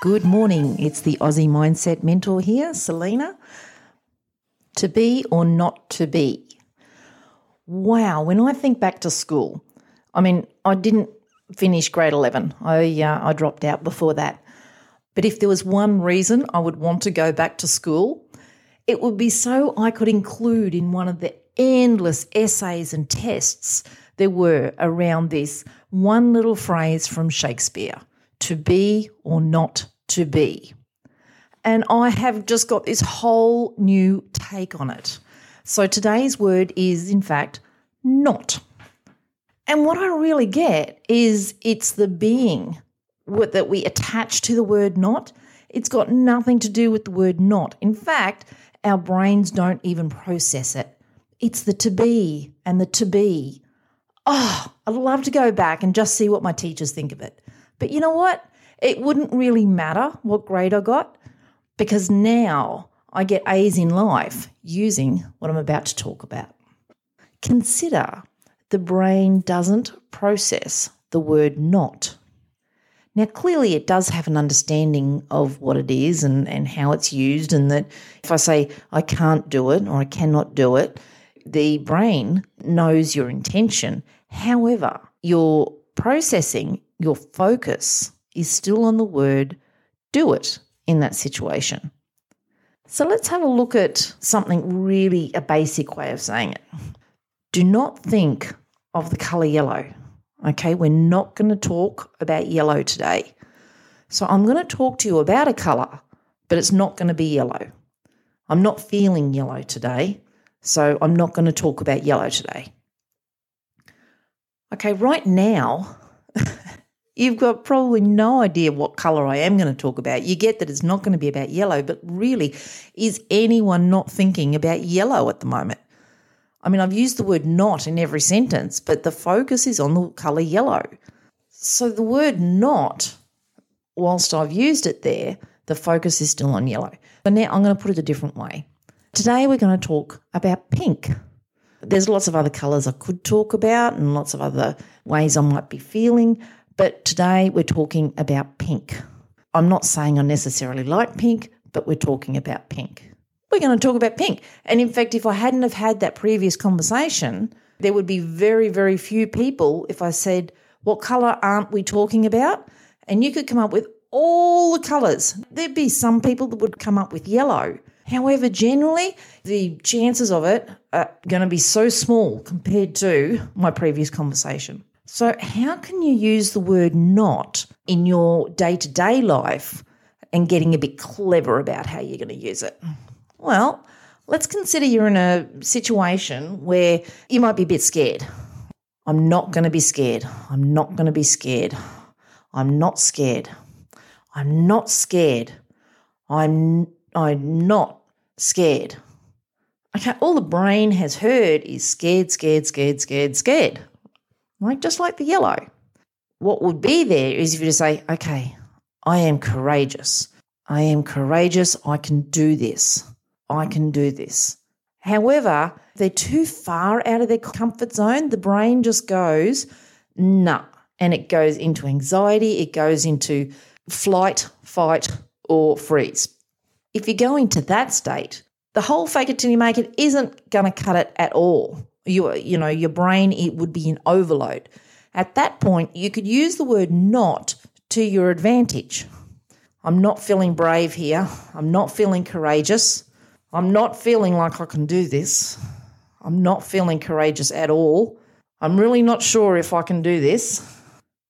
Good morning. It's the Aussie Mindset Mentor here, Selena. To be or not to be. Wow, when I think back to school, I mean, I didn't finish grade 11. I, uh, I dropped out before that. But if there was one reason I would want to go back to school, it would be so I could include in one of the endless essays and tests there were around this one little phrase from Shakespeare to be or not to be. And I have just got this whole new take on it. So today's word is, in fact, not. And what I really get is it's the being that we attach to the word not. It's got nothing to do with the word not. In fact, our brains don't even process it. It's the to be and the to be. Oh, I'd love to go back and just see what my teachers think of it. But you know what? It wouldn't really matter what grade I got because now I get A's in life using what I'm about to talk about. Consider the brain doesn't process the word not. Now, clearly, it does have an understanding of what it is and, and how it's used, and that if I say I can't do it or I cannot do it, the brain knows your intention. However, your processing, your focus is still on the word do it in that situation. So let's have a look at something really a basic way of saying it. Do not think of the colour yellow. Okay, we're not going to talk about yellow today. So I'm going to talk to you about a colour, but it's not going to be yellow. I'm not feeling yellow today, so I'm not going to talk about yellow today. Okay, right now, you've got probably no idea what colour I am going to talk about. You get that it's not going to be about yellow, but really, is anyone not thinking about yellow at the moment? I mean, I've used the word not in every sentence, but the focus is on the colour yellow. So the word not, whilst I've used it there, the focus is still on yellow. But now I'm going to put it a different way. Today we're going to talk about pink. There's lots of other colours I could talk about and lots of other ways I might be feeling, but today we're talking about pink. I'm not saying I necessarily like pink, but we're talking about pink. We're going to talk about pink. And in fact, if I hadn't have had that previous conversation, there would be very, very few people if I said, what colour aren't we talking about? And you could come up with all the colours. There'd be some people that would come up with yellow. However, generally, the chances of it are going to be so small compared to my previous conversation. So, how can you use the word not in your day to day life and getting a bit clever about how you're going to use it? Well, let's consider you're in a situation where you might be a bit scared. I'm not going to be scared. I'm not going to be scared. I'm not scared. I'm not scared. I'm I'm not scared. Okay, all the brain has heard is scared, scared, scared, scared, scared like just like the yellow. What would be there is if you just say, okay, I am courageous. I am courageous. I can do this. I can do this. However, they're too far out of their comfort zone. The brain just goes, nah. And it goes into anxiety, it goes into flight, fight, or freeze. If you go into that state, the whole fake it till you make it isn't going to cut it at all you you know your brain it would be in overload. At that point you could use the word not to your advantage. I'm not feeling brave here. I'm not feeling courageous. I'm not feeling like i can do this. I'm not feeling courageous at all. I'm really not sure if i can do this.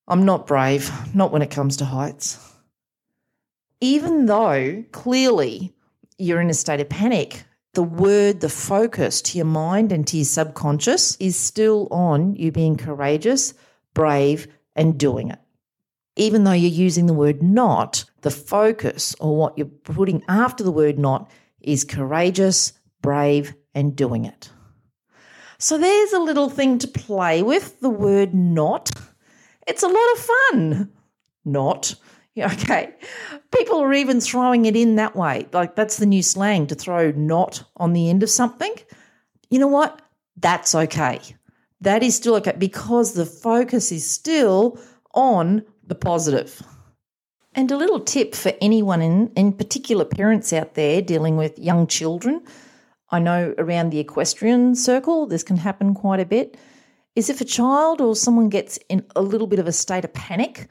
I'm not brave not when it comes to heights. Even though clearly you're in a state of panic the word, the focus to your mind and to your subconscious is still on you being courageous, brave, and doing it. Even though you're using the word not, the focus or what you're putting after the word not is courageous, brave, and doing it. So there's a little thing to play with the word not. It's a lot of fun. Not. Okay. People are even throwing it in that way. Like that's the new slang to throw not on the end of something. You know what? That's okay. That is still okay because the focus is still on the positive. And a little tip for anyone, in, in particular parents out there dealing with young children, I know around the equestrian circle this can happen quite a bit, is if a child or someone gets in a little bit of a state of panic,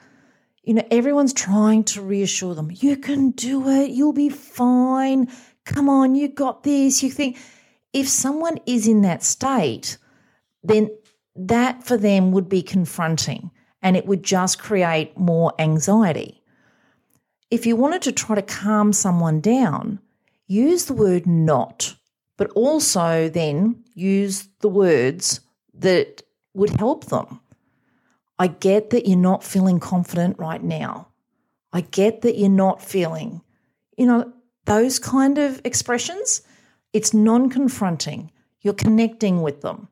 you know, everyone's trying to reassure them, you can do it, you'll be fine, come on, you got this. You think if someone is in that state, then that for them would be confronting and it would just create more anxiety. If you wanted to try to calm someone down, use the word not, but also then use the words that would help them. I get that you're not feeling confident right now. I get that you're not feeling, you know, those kind of expressions. It's non confronting. You're connecting with them.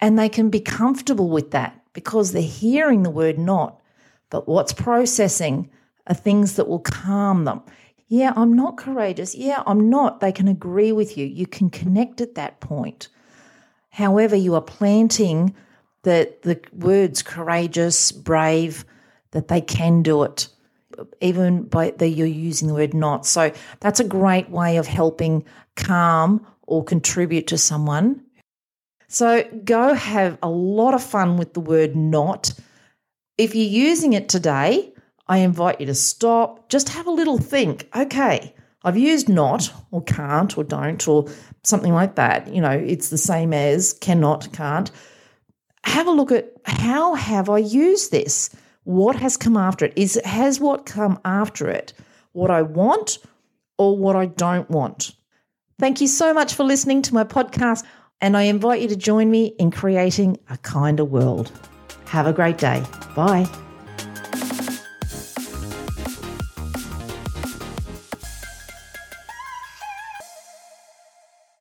And they can be comfortable with that because they're hearing the word not. But what's processing are things that will calm them. Yeah, I'm not courageous. Yeah, I'm not. They can agree with you. You can connect at that point. However, you are planting that the words courageous, brave, that they can do it, even by that you're using the word not. So that's a great way of helping calm or contribute to someone so go have a lot of fun with the word not. If you're using it today, I invite you to stop, just have a little think. Okay, I've used not or can't or don't or something like that. You know, it's the same as cannot, can't. Have a look at how have I used this? What has come after it? Is has what come after it what I want or what I don't want? Thank you so much for listening to my podcast and I invite you to join me in creating a kinder world. Have a great day. Bye.